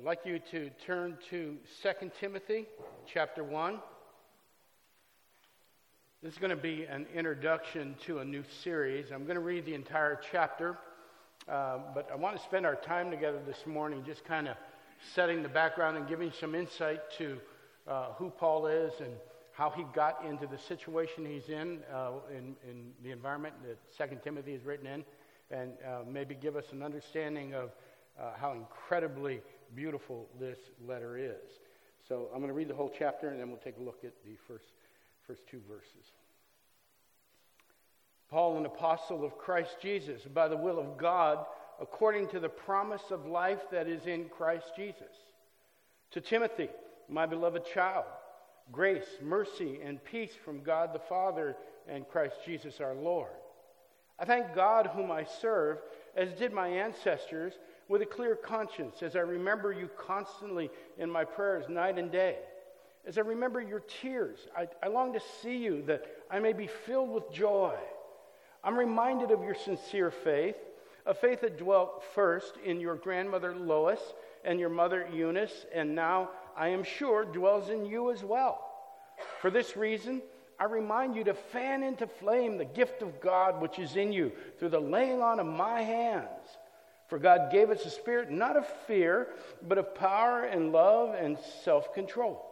I'd like you to turn to 2 Timothy chapter 1. This is going to be an introduction to a new series. I'm going to read the entire chapter, uh, but I want to spend our time together this morning just kind of setting the background and giving some insight to uh, who Paul is and how he got into the situation he's in, uh, in, in, the environment that 2 Timothy is written in, and uh, maybe give us an understanding of uh, how incredibly beautiful this letter is. So I'm going to read the whole chapter and then we'll take a look at the first, first two verses. Paul, an apostle of Christ Jesus, by the will of God, according to the promise of life that is in Christ Jesus. To Timothy, my beloved child, grace, mercy, and peace from God the Father and Christ Jesus our Lord. I thank God whom I serve, as did my ancestors with a clear conscience as I remember you constantly in my prayers night and day. As I remember your tears, I, I long to see you that I may be filled with joy. I'm reminded of your sincere faith, a faith that dwelt first in your grandmother Lois and your mother Eunice, and now I am sure dwells in you as well. For this reason, I remind you to fan into flame the gift of God which is in you through the laying on of my hands. For God gave us a spirit not of fear, but of power and love and self control.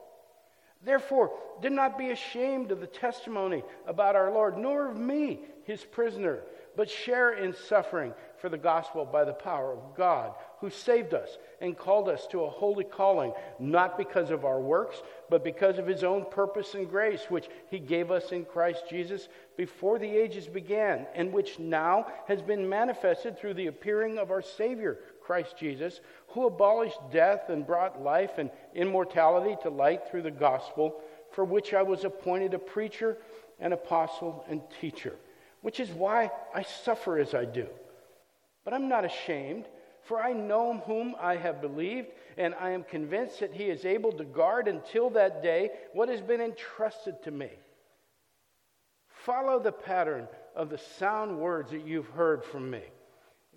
Therefore, do not be ashamed of the testimony about our Lord, nor of me, his prisoner, but share in suffering for the gospel by the power of God, who saved us and called us to a holy calling, not because of our works, but because of his own purpose and grace, which he gave us in Christ Jesus before the ages began, and which now has been manifested through the appearing of our Savior, Christ Jesus, who abolished death and brought life and immortality to light through the gospel, for which I was appointed a preacher, an apostle, and teacher, which is why I suffer as I do. But I'm not ashamed for I know whom I have believed, and I am convinced that he is able to guard until that day what has been entrusted to me. Follow the pattern of the sound words that you've heard from me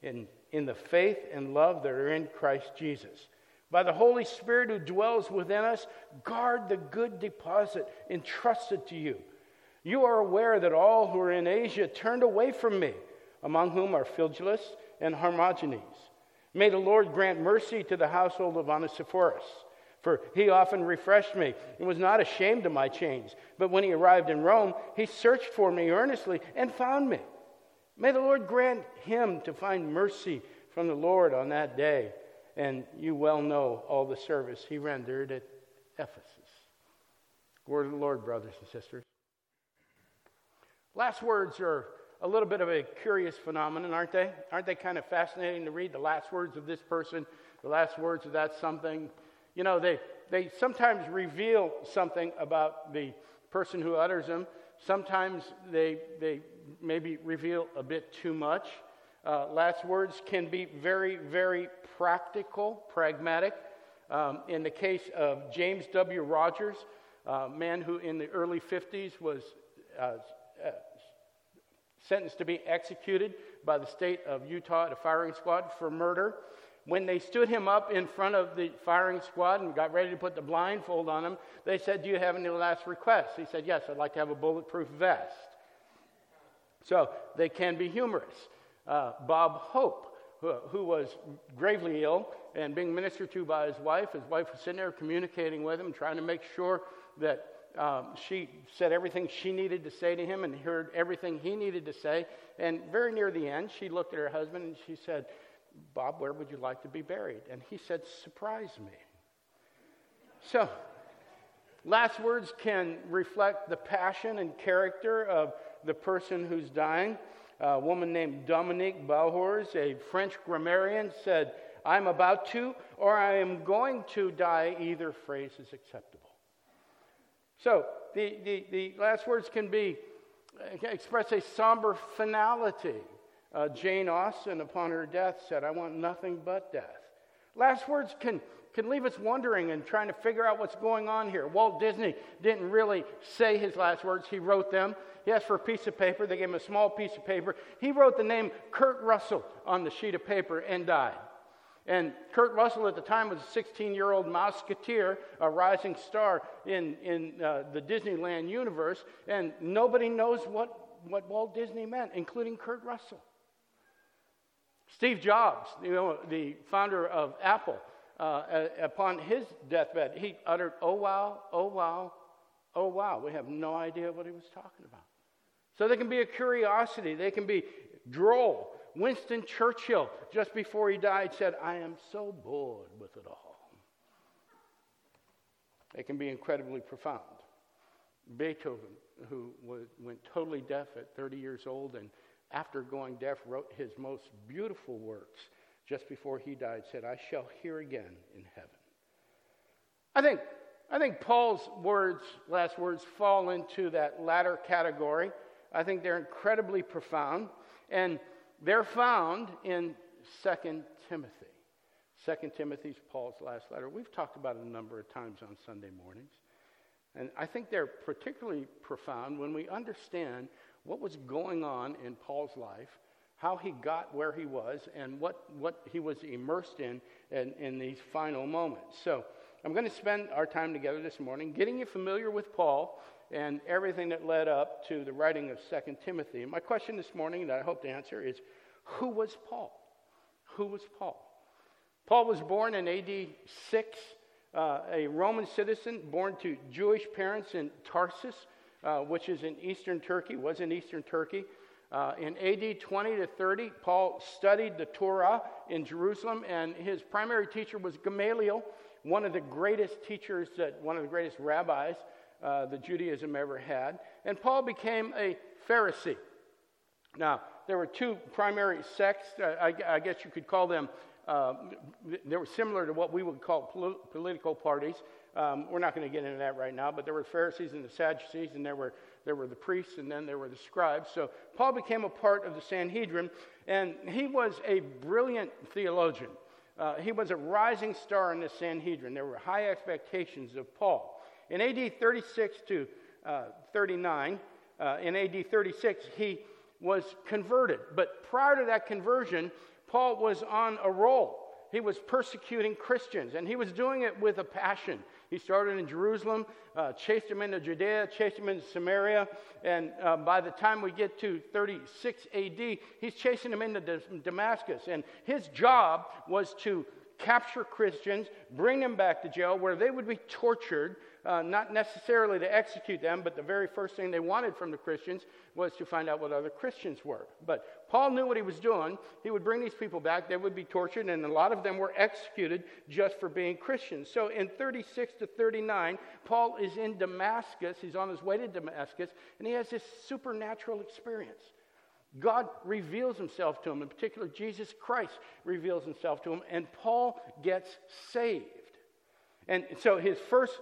in, in the faith and love that are in Christ Jesus. By the Holy Spirit who dwells within us, guard the good deposit entrusted to you. You are aware that all who are in Asia turned away from me, among whom are Phygelus and Hermogenes. May the Lord grant mercy to the household of Onesiphorus, for he often refreshed me and was not ashamed of my chains. But when he arrived in Rome, he searched for me earnestly and found me. May the Lord grant him to find mercy from the Lord on that day. And you well know all the service he rendered at Ephesus. Word of the Lord, brothers and sisters. Last words are a little bit of a curious phenomenon, aren't they? Aren't they kind of fascinating to read the last words of this person, the last words of that something? You know, they, they sometimes reveal something about the person who utters them. Sometimes they, they maybe reveal a bit too much. Uh, last words can be very, very practical, pragmatic. Um, in the case of James W. Rogers, a man who in the early 50s was uh, uh, sentenced to be executed by the state of Utah at a firing squad for murder. When they stood him up in front of the firing squad and got ready to put the blindfold on him, they said, Do you have any last requests? He said, Yes, I'd like to have a bulletproof vest. So they can be humorous. Uh, Bob Hope, who, who, was gravely ill and being ministered to by his wife, his wife was sitting there communicating with him, trying to make sure that um, she said everything she needed to say to him and heard everything he needed to say. And very near the end, she looked at her husband and she said, Bob, where would you like to be buried? And he said, Surprise me. So, last words can reflect the passion and character of the person who's dying. A woman named Dominique Bouhours, a French grammarian, said, I'm about to or I am going to die. Either phrase is acceptable. So the, the, the last words can be uh, express a somber finality. Uh, Jane Austen, upon her death, said, I want nothing but death. Last words can, can leave us wondering and trying to figure out what's going on here. Walt Disney didn't really say his last words, he wrote them. He asked for a piece of paper. They gave him a small piece of paper. He wrote the name Kurt Russell on the sheet of paper and died. And Kurt Russell at the time was a 16 year old Mouseketeer, a rising star in, in uh, the Disneyland universe, and nobody knows what, what Walt Disney meant, including Kurt Russell. Steve Jobs, you know, the founder of Apple, uh, upon his deathbed, he uttered, Oh wow, oh wow, oh wow. We have no idea what he was talking about. So they can be a curiosity, they can be droll. Winston Churchill, just before he died, said, I am so bored with it all. They can be incredibly profound. Beethoven, who was, went totally deaf at 30 years old and after going deaf wrote his most beautiful works just before he died, said, I shall hear again in heaven. I think, I think Paul's words, last words, fall into that latter category. I think they're incredibly profound, and they're found in 2 Timothy. 2 Timothy's Paul's last letter. We've talked about it a number of times on Sunday mornings. And I think they're particularly profound when we understand what was going on in Paul's life, how he got where he was, and what, what he was immersed in, in in these final moments. So I'm going to spend our time together this morning getting you familiar with Paul and everything that led up to the writing of 2 Timothy. My question this morning that I hope to answer is who was Paul? Who was Paul? Paul was born in AD 6, uh, a Roman citizen born to Jewish parents in Tarsus uh, which is in eastern Turkey, was in eastern Turkey. Uh, in AD 20 to 30, Paul studied the Torah in Jerusalem, and his primary teacher was Gamaliel, one of the greatest teachers, that, one of the greatest rabbis uh, that Judaism ever had. And Paul became a Pharisee. Now, there were two primary sects, I, I, guess you could call them, uh, they were similar to what we would call pol- political parties. Um, we're not going to get into that right now, but there were Pharisees and the Sadducees, and there were, there were the priests, and then there were the scribes. So Paul became a part of the Sanhedrin, and he was a brilliant theologian. Uh, he was a rising star in the Sanhedrin. There were high expectations of Paul. In AD 36 to uh, 39, uh, in AD 36, he was converted. But prior to that conversion, Paul was on a roll. He was persecuting Christians, and he was doing it with a passion. He started in Jerusalem, uh, chased him into Judea, chased him into Samaria, and uh, by the time we get to 36 AD, he's chasing him into Damascus. And his job was to capture Christians, bring them back to jail where they would be tortured uh, not necessarily to execute them, but the very first thing they wanted from the Christians was to find out what other Christians were. But Paul knew what he was doing. He would bring these people back, they would be tortured, and a lot of them were executed just for being Christians. So in 36 to 39, Paul is in Damascus. He's on his way to Damascus, and he has this supernatural experience. God reveals himself to him. In particular, Jesus Christ reveals himself to him, and Paul gets saved. And so his first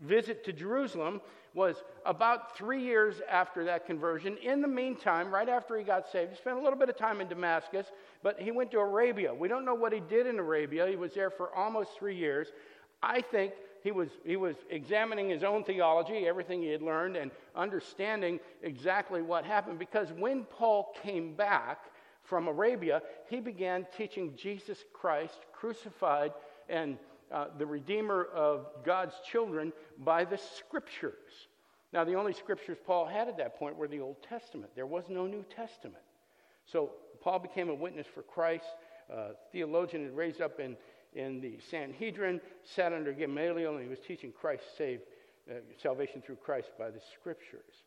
visit to Jerusalem was about three years after that conversion. In the meantime, right after he got saved, he spent a little bit of time in Damascus, but he went to Arabia. We don't know what he did in Arabia. He was there for almost three years. I think he was, he was examining his own theology, everything he had learned, and understanding exactly what happened. Because when Paul came back from Arabia, he began teaching Jesus Christ crucified and uh, the Redeemer of God's children by the Scriptures. Now, the only Scriptures Paul had at that point were the Old Testament. There was no New Testament. So, Paul became a witness for Christ. Theologian had raised up in, in the Sanhedrin, sat under Gamaliel, and he was teaching Christ saved, uh, salvation through Christ by the Scriptures.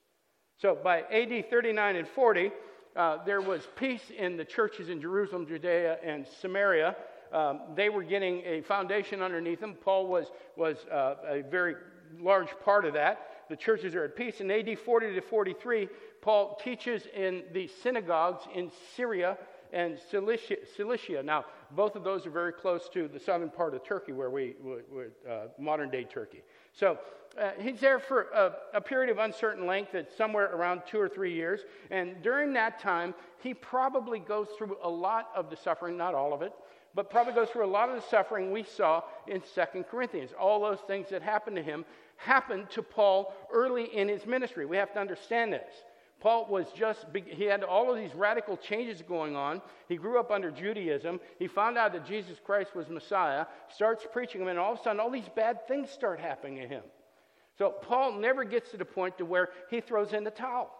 So, by AD 39 and 40, uh, there was peace in the churches in Jerusalem, Judea, and Samaria um, they were getting a foundation underneath them. Paul was, was uh, a very large part of that. The churches are at peace. In AD 40 to 43, Paul teaches in the synagogues in Syria and Cilicia. Cilicia. Now, both of those are very close to the southern part of Turkey, where we, uh, modern day Turkey. So uh, he's there for a, a, period of uncertain length, that's somewhere around two or three years. And during that time, he probably goes through a lot of the suffering, not all of it, but probably goes through a lot of the suffering we saw in Second Corinthians. All those things that happened to him happened to Paul early in his ministry. We have to understand this. Paul was just, he had all of these radical changes going on. He grew up under Judaism. He found out that Jesus Christ was Messiah, starts preaching him, and all of a sudden, all these bad things start happening to him. So Paul never gets to the point to where he throws in the towel.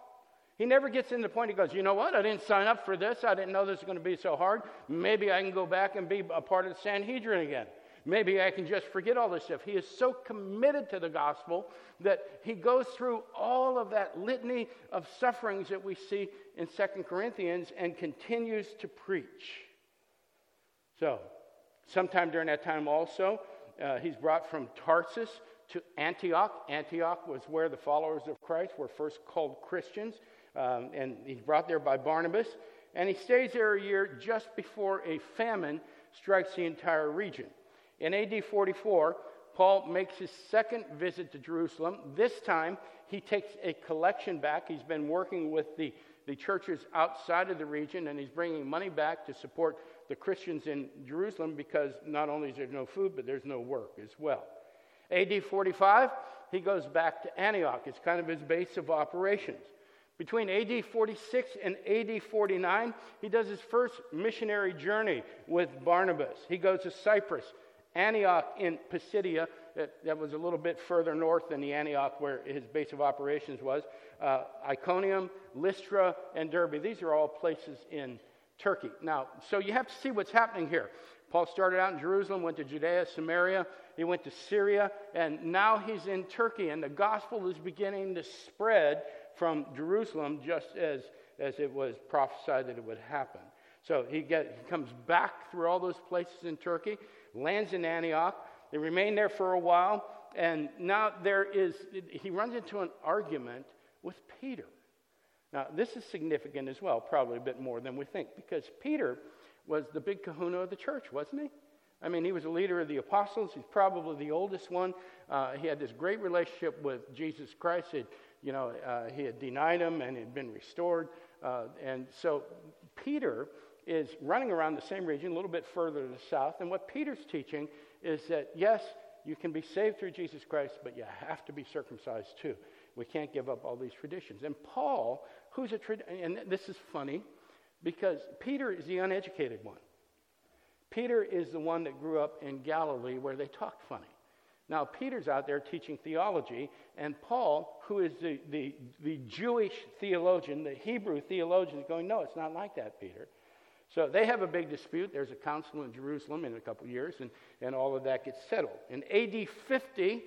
He never gets in the point he goes, you know what? I didn't sign up for this. I didn't know this was going to be so hard. Maybe I can go back and be a part of the Sanhedrin again. Maybe I can just forget all this stuff. He is so committed to the gospel that he goes through all of that litany of sufferings that we see in Second Corinthians and continues to preach. So, sometime during that time also, uh, he's brought from Tarsus to Antioch. Antioch was where the followers of Christ were first called Christians, um, and he's brought there by Barnabas. And he stays there a year just before a famine strikes the entire region. In AD 44, Paul makes his second visit to Jerusalem. This time, he takes a collection back. He's been working with the, the churches outside of the region, and he's bringing money back to support the Christians in Jerusalem because not only is there no food, but there's no work as well. AD 45, he goes back to Antioch. It's kind of his base of operations. Between AD 46 and AD 49, he does his first missionary journey with Barnabas. He goes to Cyprus Antioch in Pisidia, that, that, was a little bit further north than the Antioch where his base of operations was, uh, Iconium, Lystra, and Derbe. These are all places in Turkey. Now, so you have to see what's happening here. Paul started out in Jerusalem, went to Judea, Samaria, he went to Syria, and now he's in Turkey, and the gospel is beginning to spread from Jerusalem just as, as it was prophesied that it would happen. So he, get, he comes back through all those places in Turkey lands in Antioch. They remain there for a while, and now there is, he runs into an argument with Peter. Now, this is significant as well, probably a bit more than we think, because Peter was the big kahuna of the church, wasn't he? I mean, he was a leader of the apostles. He's probably the oldest one. Uh, he had this great relationship with Jesus Christ. He you know, uh, he had denied him and had been restored. Uh, and so Peter is running around the same region, a little bit further to the south. And what Peter's teaching is that, yes, you can be saved through Jesus Christ, but you have to be circumcised too. We can't give up all these traditions. And Paul, who's a and this is funny because Peter is the uneducated one. Peter is the one that grew up in Galilee where they talked funny. Now, Peter's out there teaching theology, and Paul, who is the, the, the Jewish theologian, the Hebrew theologian, is going, No, it's not like that, Peter. So they have a big dispute. There's a council in Jerusalem in a couple years, and, and all of that gets settled. In AD 50,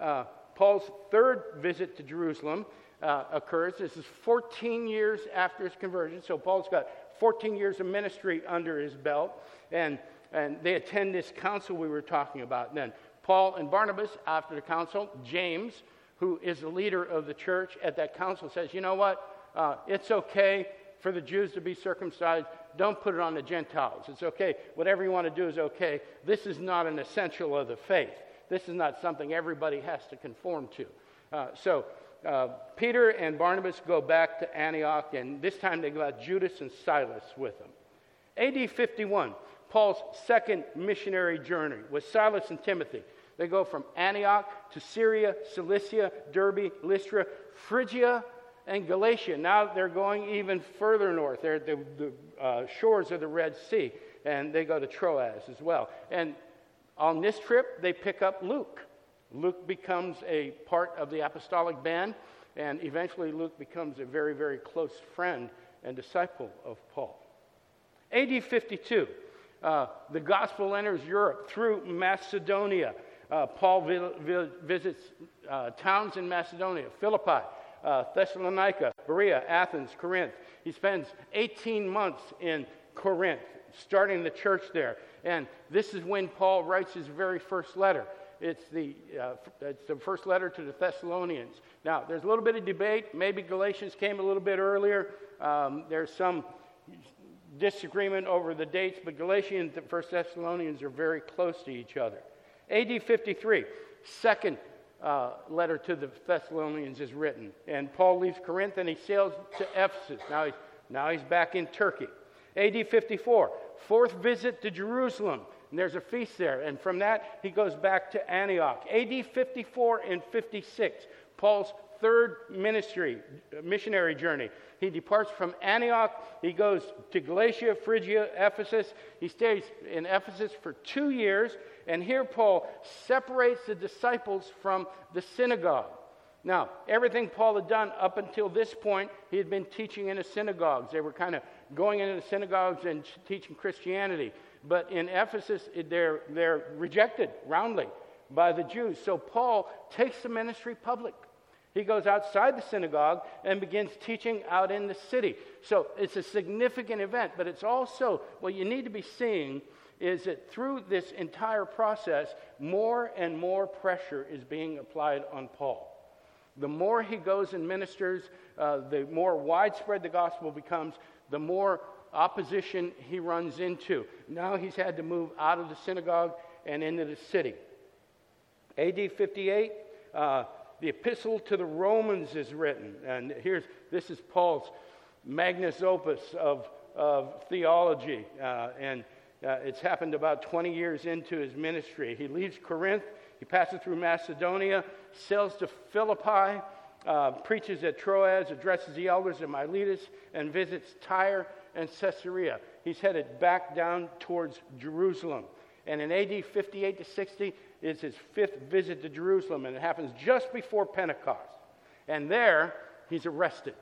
uh, Paul's third visit to Jerusalem uh, occurs. This is 14 years after his conversion. So Paul's got 14 years of ministry under his belt, and, and they attend this council we were talking about then. Paul and Barnabas, after the council, James, who is the leader of the church at that council, says, You know what? Uh, it's okay for the Jews to be circumcised. Don't put it on the Gentiles. It's okay. Whatever you want to do is okay. This is not an essential of the faith. This is not something everybody has to conform to. Uh, so uh, Peter and Barnabas go back to Antioch, and this time they got Judas and Silas with them. AD 51, Paul's second missionary journey with Silas and Timothy. They go from Antioch to Syria, Cilicia, Derbe, Lystra, Phrygia, and Galatia. Now they're going even further north. They're at the, the uh, shores of the Red Sea, and they go to Troas as well. And on this trip, they pick up Luke. Luke becomes a part of the apostolic band, and eventually Luke becomes a very, very close friend and disciple of Paul. AD 52, uh, the gospel enters Europe through Macedonia. Uh, Paul vi- vi- visits uh, towns in Macedonia, Philippi, uh, Thessalonica, Berea, Athens, Corinth. He spends 18 months in Corinth, starting the church there. And this is when Paul writes his very first letter. It's the, uh, it's the first letter to the Thessalonians. Now, there's a little bit of debate. Maybe Galatians came a little bit earlier. Um, there's some disagreement over the dates, but Galatians and First Thessalonians are very close to each other. AD 53, second uh, letter to the Thessalonians is written. And Paul leaves Corinth and he sails to Ephesus. Now he's, now he's back in Turkey. AD 54, fourth visit to Jerusalem. And there's a feast there. And from that, he goes back to Antioch. AD 54 and 56, Paul's third ministry, missionary journey. He departs from Antioch. He goes to Galatia, Phrygia, Ephesus. He stays in Ephesus for two years. And here Paul separates the disciples from the synagogue. Now, everything Paul had done up until this point, he had been teaching in the synagogues. They were kind of going into the synagogues and teaching Christianity. But in Ephesus, they're, they're rejected roundly by the Jews. So Paul takes the ministry public. He goes outside the synagogue and begins teaching out in the city. So it's a significant event, but it's also what you need to be seeing is that through this entire process, more and more pressure is being applied on Paul. The more he goes and ministers, uh, the more widespread the gospel becomes, the more opposition he runs into. Now he's had to move out of the synagogue and into the city. AD 58, uh, the epistle to the Romans is written. And here's this is Paul's magnus opus of, of theology. Uh, and uh, it's happened about 20 years into his ministry. He leaves Corinth, he passes through Macedonia, sails to Philippi, uh, preaches at Troas, addresses the elders in Miletus, and visits Tyre and Caesarea. He's headed back down towards Jerusalem. And in AD 58 to 60 is his fifth visit to Jerusalem, and it happens just before Pentecost. And there, he's arrested.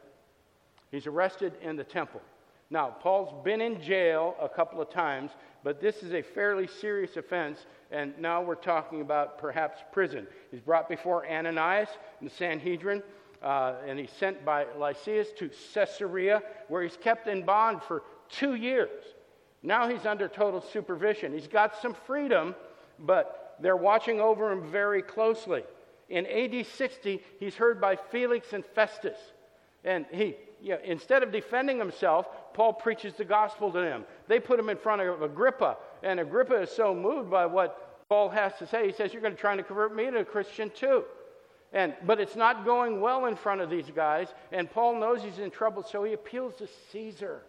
He's arrested in the temple. Now, Paul's been in jail a couple of times, but this is a fairly serious offense, and now we're talking about perhaps prison. He's brought before Ananias in the Sanhedrin, uh, and he's sent by Lysias to Caesarea, where he's kept in bond for two years. Now he's under total supervision. He's got some freedom, but they're watching over him very closely. In AD 60, he's heard by Felix and Festus. And he, you know, instead of defending himself, Paul preaches the gospel to them. They put him in front of Agrippa, and Agrippa is so moved by what Paul has to say, he says, You're going to try to convert me to a Christian too. And, but it's not going well in front of these guys, and Paul knows he's in trouble, so he appeals to Caesar.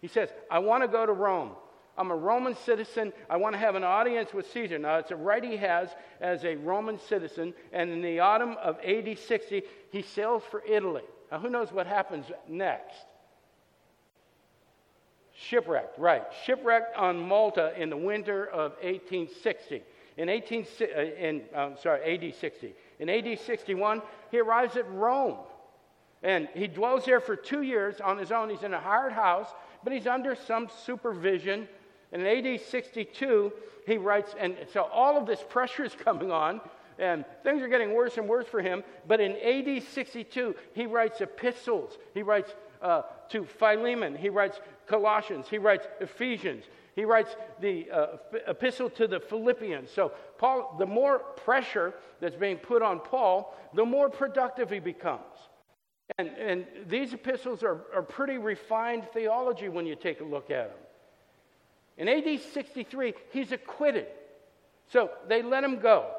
He says, I want to go to Rome. I'm a Roman citizen. I want to have an audience with Caesar. Now, it's a right he has as a Roman citizen. And in the autumn of AD 60, he sails for Italy. Now, who knows what happens next? Shipwrecked, right. Shipwrecked on Malta in the winter of 1860. In 18, uh, in, um, sorry, AD 60. In AD 61, he arrives at Rome. And he dwells there for two years on his own. He's in a hired house, but he's under some supervision. And in AD 62, he writes, and so all of this pressure is coming on, and things are getting worse and worse for him. But in AD 62, he writes epistles. He writes uh, to Philemon. He writes Colossians. He writes Ephesians. He writes the uh, epistle to the Philippians. So, Paul, the more pressure that's being put on Paul, the more productive he becomes. And, and these epistles are, are pretty refined theology when you take a look at them. In AD 63, he's acquitted. So they let him go.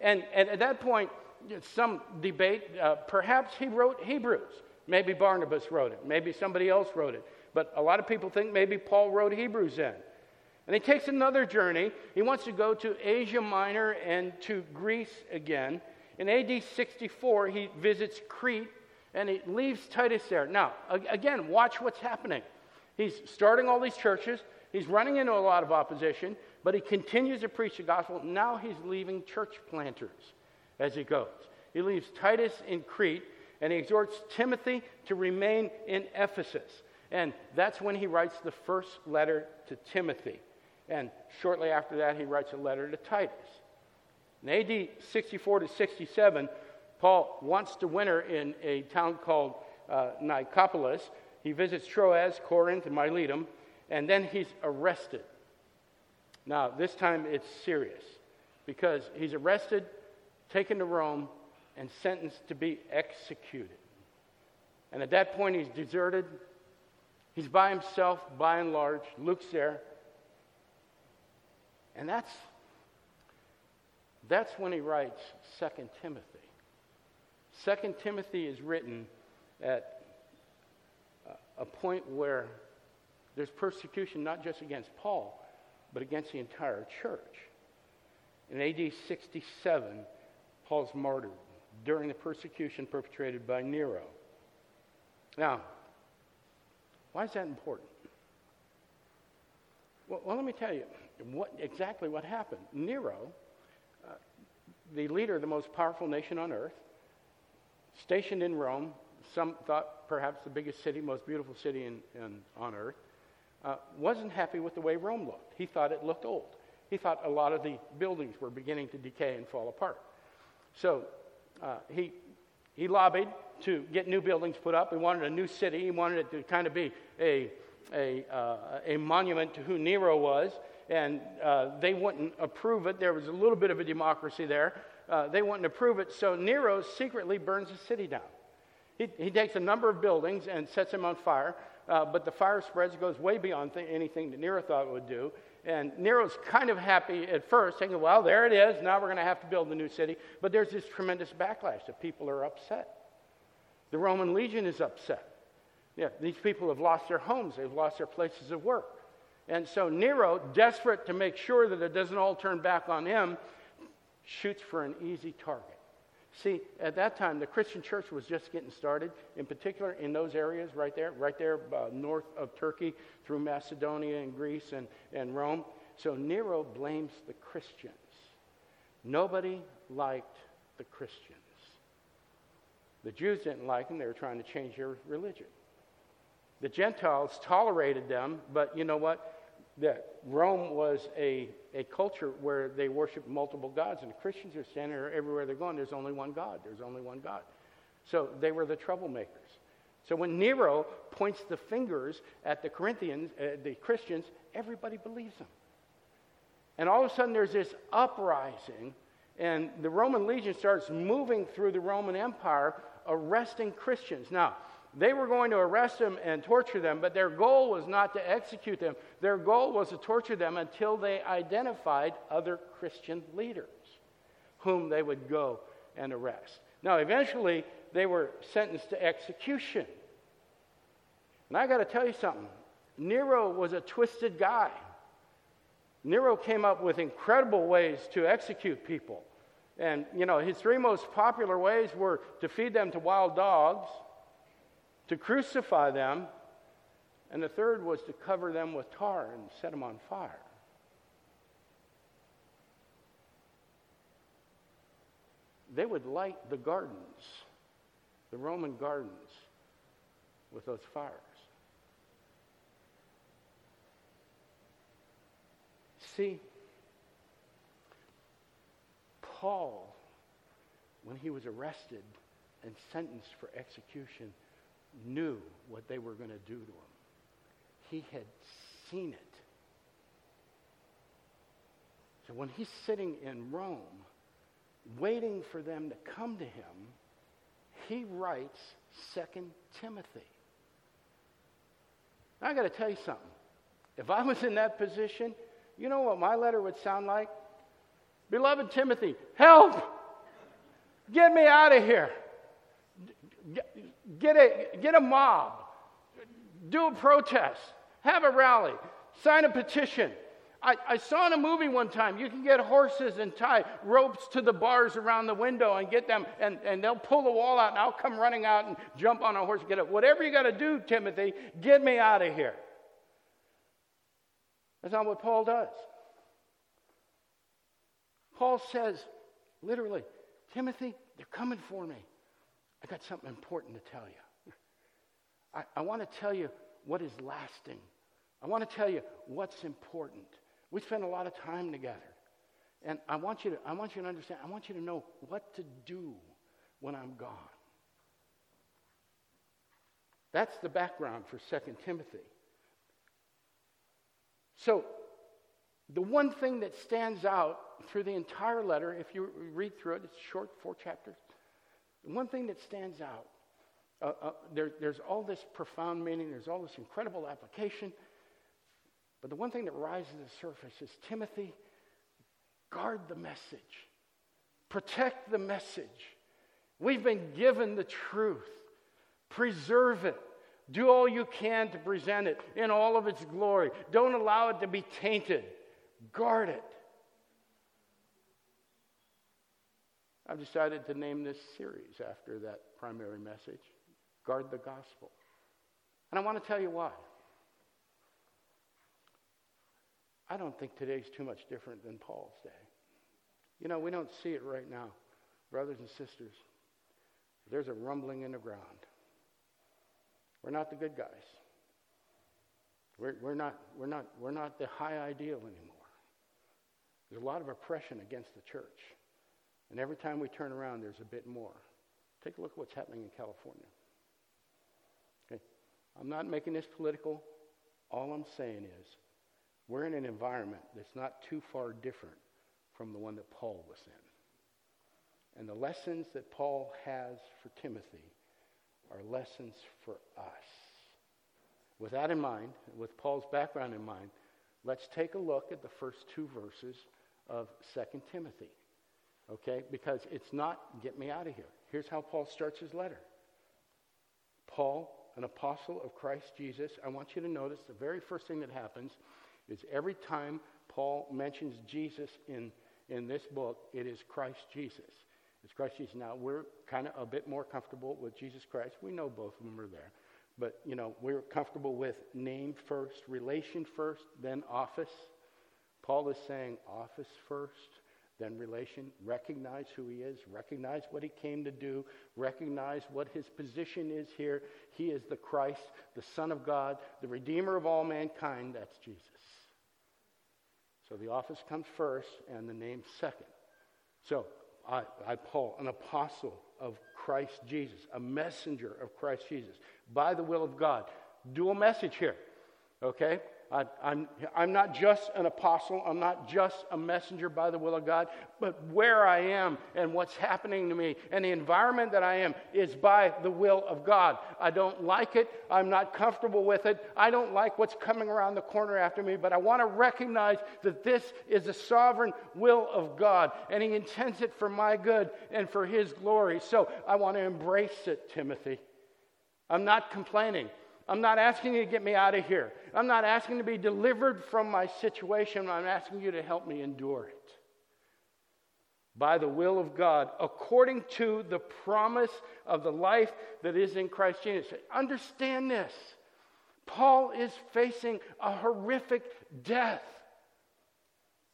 And, and at that point, some debate, uh, perhaps he wrote Hebrews. Maybe Barnabas wrote it. Maybe somebody else wrote it. But a lot of people think maybe Paul wrote Hebrews then. And he takes another journey. He wants to go to Asia Minor and to Greece again. In AD 64, he visits Crete and he leaves Titus there. Now, again, watch what's happening. He's starting all these churches, he's running into a lot of opposition, but he continues to preach the gospel. Now he's leaving church planters as he goes. He leaves Titus in Crete, and he exhorts Timothy to remain in Ephesus. And that's when he writes the first letter to Timothy. And shortly after that, he writes a letter to Titus. In AD 64 to 67, Paul wants to winter in a town called uh, Nicopolis. He visits Troas, Corinth, and Miletum, and then he's arrested. Now, this time it's serious because he's arrested, taken to Rome, and sentenced to be executed. And at that point, he's deserted. He's by himself, by and large. Luke's there. And that's, that's when he writes 2 Timothy. Second Timothy is written at a point where there's persecution not just against Paul, but against the entire church. In AD 67, Paul's martyred, during the persecution perpetrated by Nero. Now, why is that important? Well, well let me tell you what, exactly what happened. Nero, uh, the leader of the most powerful nation on earth, stationed in Rome, some thought perhaps the biggest city, most beautiful city in, in, on earth, uh, wasn't happy with the way Rome looked. He thought it looked old. He thought a lot of the buildings were beginning to decay and fall apart. So uh, he, he lobbied to get new buildings put up. He wanted a new city. He wanted it to kind of be a, a, uh, a monument to who Nero was. And uh, they wouldn't approve it. There was a little bit of a democracy there. Uh, they wouldn't approve it. So Nero secretly burns the city down. He, he takes a number of buildings and sets them on fire. Uh, but the fire spreads, goes way beyond th- anything that Nero thought it would do. And Nero's kind of happy at first, thinking, well, there it is. Now we're going to have to build a new city. But there's this tremendous backlash that people are upset. The Roman legion is upset. Yeah, these people have lost their homes, they've lost their places of work. And so Nero, desperate to make sure that it doesn't all turn back on him, shoots for an easy target. See, at that time, the Christian church was just getting started, in particular in those areas right there, right there uh, north of Turkey, through Macedonia and Greece and, and Rome. So Nero blames the Christians. Nobody liked the Christians. The Jews didn't like them, they were trying to change their religion. The Gentiles tolerated them, but you know what? That Rome was a, a culture where they worshiped multiple gods, and the Christians are standing there everywhere they're going. There's only one God. There's only one God. So they were the troublemakers. So when Nero points the fingers at the Corinthians, uh, the Christians, everybody believes him. And all of a sudden there's this uprising, and the Roman legion starts moving through the Roman Empire, arresting Christians. Now, they were going to arrest them and torture them, but their goal was not to execute them. Their goal was to torture them until they identified other Christian leaders whom they would go and arrest. Now, eventually, they were sentenced to execution. And I got to tell you something Nero was a twisted guy. Nero came up with incredible ways to execute people. And, you know, his three most popular ways were to feed them to wild dogs to crucify them, and the third was to cover them with tar and set them on fire. They would light the gardens, the Roman gardens, with those fires. See, Paul, when he was arrested and sentenced for execution, knew what they were going to do to him. He had seen it. So when he's sitting in Rome, waiting for them to come to him, he writes Second Timothy. I got to tell you something. If I was in that position, you know what my letter would sound like? Beloved Timothy, help! Get me out of here. Get a, get a mob, do a protest, have a rally, sign a petition. I, I, saw in a movie one time you can get horses and tie ropes to the bars around the window and get them, and, and they'll pull the wall out, and I'll come running out and jump on a horse and get it. Whatever you got to do, Timothy, get me out of here. That's not what Paul does. Paul says, literally, Timothy, they're coming for me. I got something important to tell you. I, I want to tell you what is lasting. I want to tell you what's important. We spend a lot of time together. And I want you to, I want you to understand, I want you to know what to do when I'm gone. That's the background for 2 Timothy. So, the one thing that stands out through the entire letter, if you read through it, it's short, four chapters. One thing that stands out uh, uh, there, there's all this profound meaning, there's all this incredible application. But the one thing that rises to the surface is Timothy, guard the message, protect the message. We've been given the truth, preserve it. Do all you can to present it in all of its glory. Don't allow it to be tainted. Guard it. I've decided to name this series after that primary message Guard the Gospel. And I want to tell you why. I don't think today's too much different than Paul's day. You know, we don't see it right now. Brothers and sisters, there's a rumbling in the ground. We're not the good guys. We're, we're, not, we're, not, we're not the high ideal anymore. There's a lot of oppression against the church. And every time we turn around, there's a bit more. Take a look at what's happening in California. Okay? I'm not making this political. All I'm saying is we're in an environment that's not too far different from the one that Paul was in. And the lessons that Paul has for Timothy are lessons for us. With that in mind, with Paul's background in mind, let's take a look at the first two verses of 2 Timothy. Okay? Because it's not get me out of here. Here's how Paul starts his letter. Paul, an apostle of Christ Jesus, I want you to notice the very first thing that happens is every time Paul mentions Jesus in, in this book, it is Christ Jesus. It's Christ Jesus. Now, we're kind of a bit more comfortable with Jesus Christ. We know both of them are there. But, you know, we're comfortable with name first, relation first, then office. Paul is saying office first, then relation. Recognize who he is, recognize what he came to do, recognize what his position is here. He is the Christ, the Son of God, the Redeemer of all mankind. That's Jesus. So the office comes first and the name second. So I, I, Paul, an apostle of Christ Jesus, a messenger of Christ Jesus, by the will of God. Dual message here, okay? I, I'm, I'm not just an apostle, I'm not just a messenger by the will of God, but where I am and what's happening to me and the environment that I am is by the will of God. I don't like it, I'm not comfortable with it, I don't like what's coming around the corner after me, but I want to recognize that this is the sovereign will of God and He intends it for my good and for His glory. So I want to embrace it, Timothy. I'm not complaining. I'm not asking you to get me out of here. I'm not asking to be delivered from my situation. I'm asking you to help me endure it. By the will of God, according to the promise of the life that is in Christ Jesus. Understand this. Paul is facing a horrific death.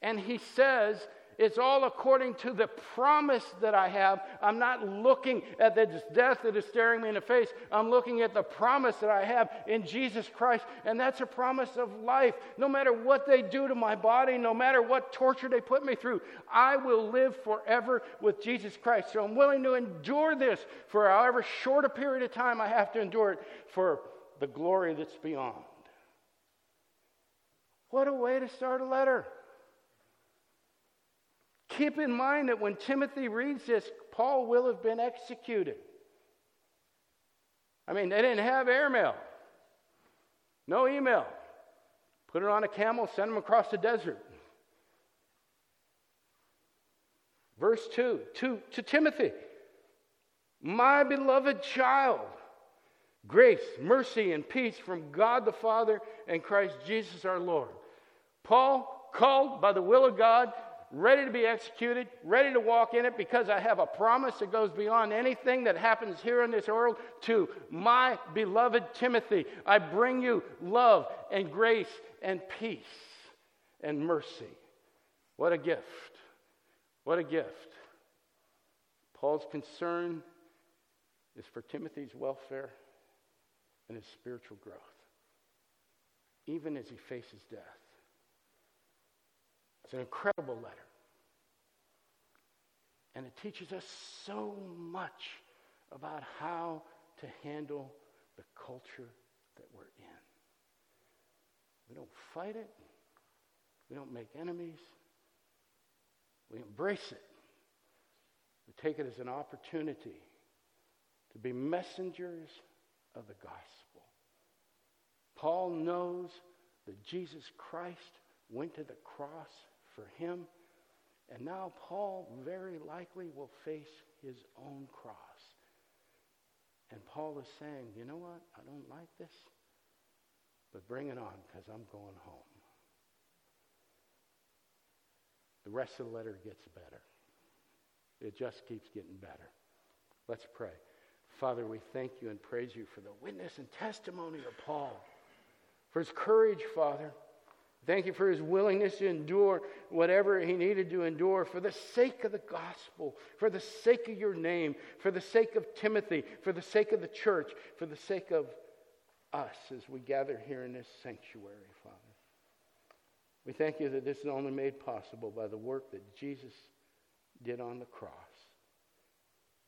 And he says it's all according to the promise that I have. I'm not looking at the death that is staring me in the face. I'm looking at the promise that I have in Jesus Christ. And that's a promise of life. No matter what they do to my body, no matter what torture they put me through, I will live forever with Jesus Christ. So I'm willing to endure this for however short a period of time I have to endure it for the glory that's beyond. What a way to start a letter. Keep in mind that when Timothy reads this, Paul will have been executed. I mean, they didn't have airmail, no email. Put it on a camel, send him across the desert. Verse 2 to, to Timothy, my beloved child, grace, mercy, and peace from God the Father and Christ Jesus our Lord. Paul, called by the will of God ready to be executed, ready to walk in it because I have a promise that goes beyond anything that happens here in this world to my beloved Timothy. I bring you love and grace and peace and mercy. What a gift. What a gift. Paul's concern is for Timothy's welfare and his spiritual growth, even as he faces death. It's an incredible letter. And it teaches us so much about how to handle the culture that we're in. We don't fight it. We don't make enemies. We embrace it. We take it as an opportunity to be messengers of the gospel. Paul knows that Jesus Christ went to the cross for him. And now Paul very likely will face his own cross. And Paul is saying, you know what? I don't like this, but bring it on because I'm going home. The rest of the letter gets better. It just keeps getting better. Let's pray. Father, we thank you and praise you for the witness and testimony of Paul, for his courage, Father. Thank you for his willingness to endure whatever he needed to endure for the sake of the gospel, for the sake of your name, for the sake of Timothy, for the sake of the church, for the sake of us as we gather here in this sanctuary, Father. We thank you that this is only made possible by the work that Jesus did on the cross,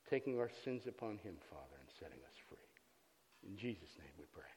taking our sins upon him, Father, and setting us free. In Jesus' name we pray.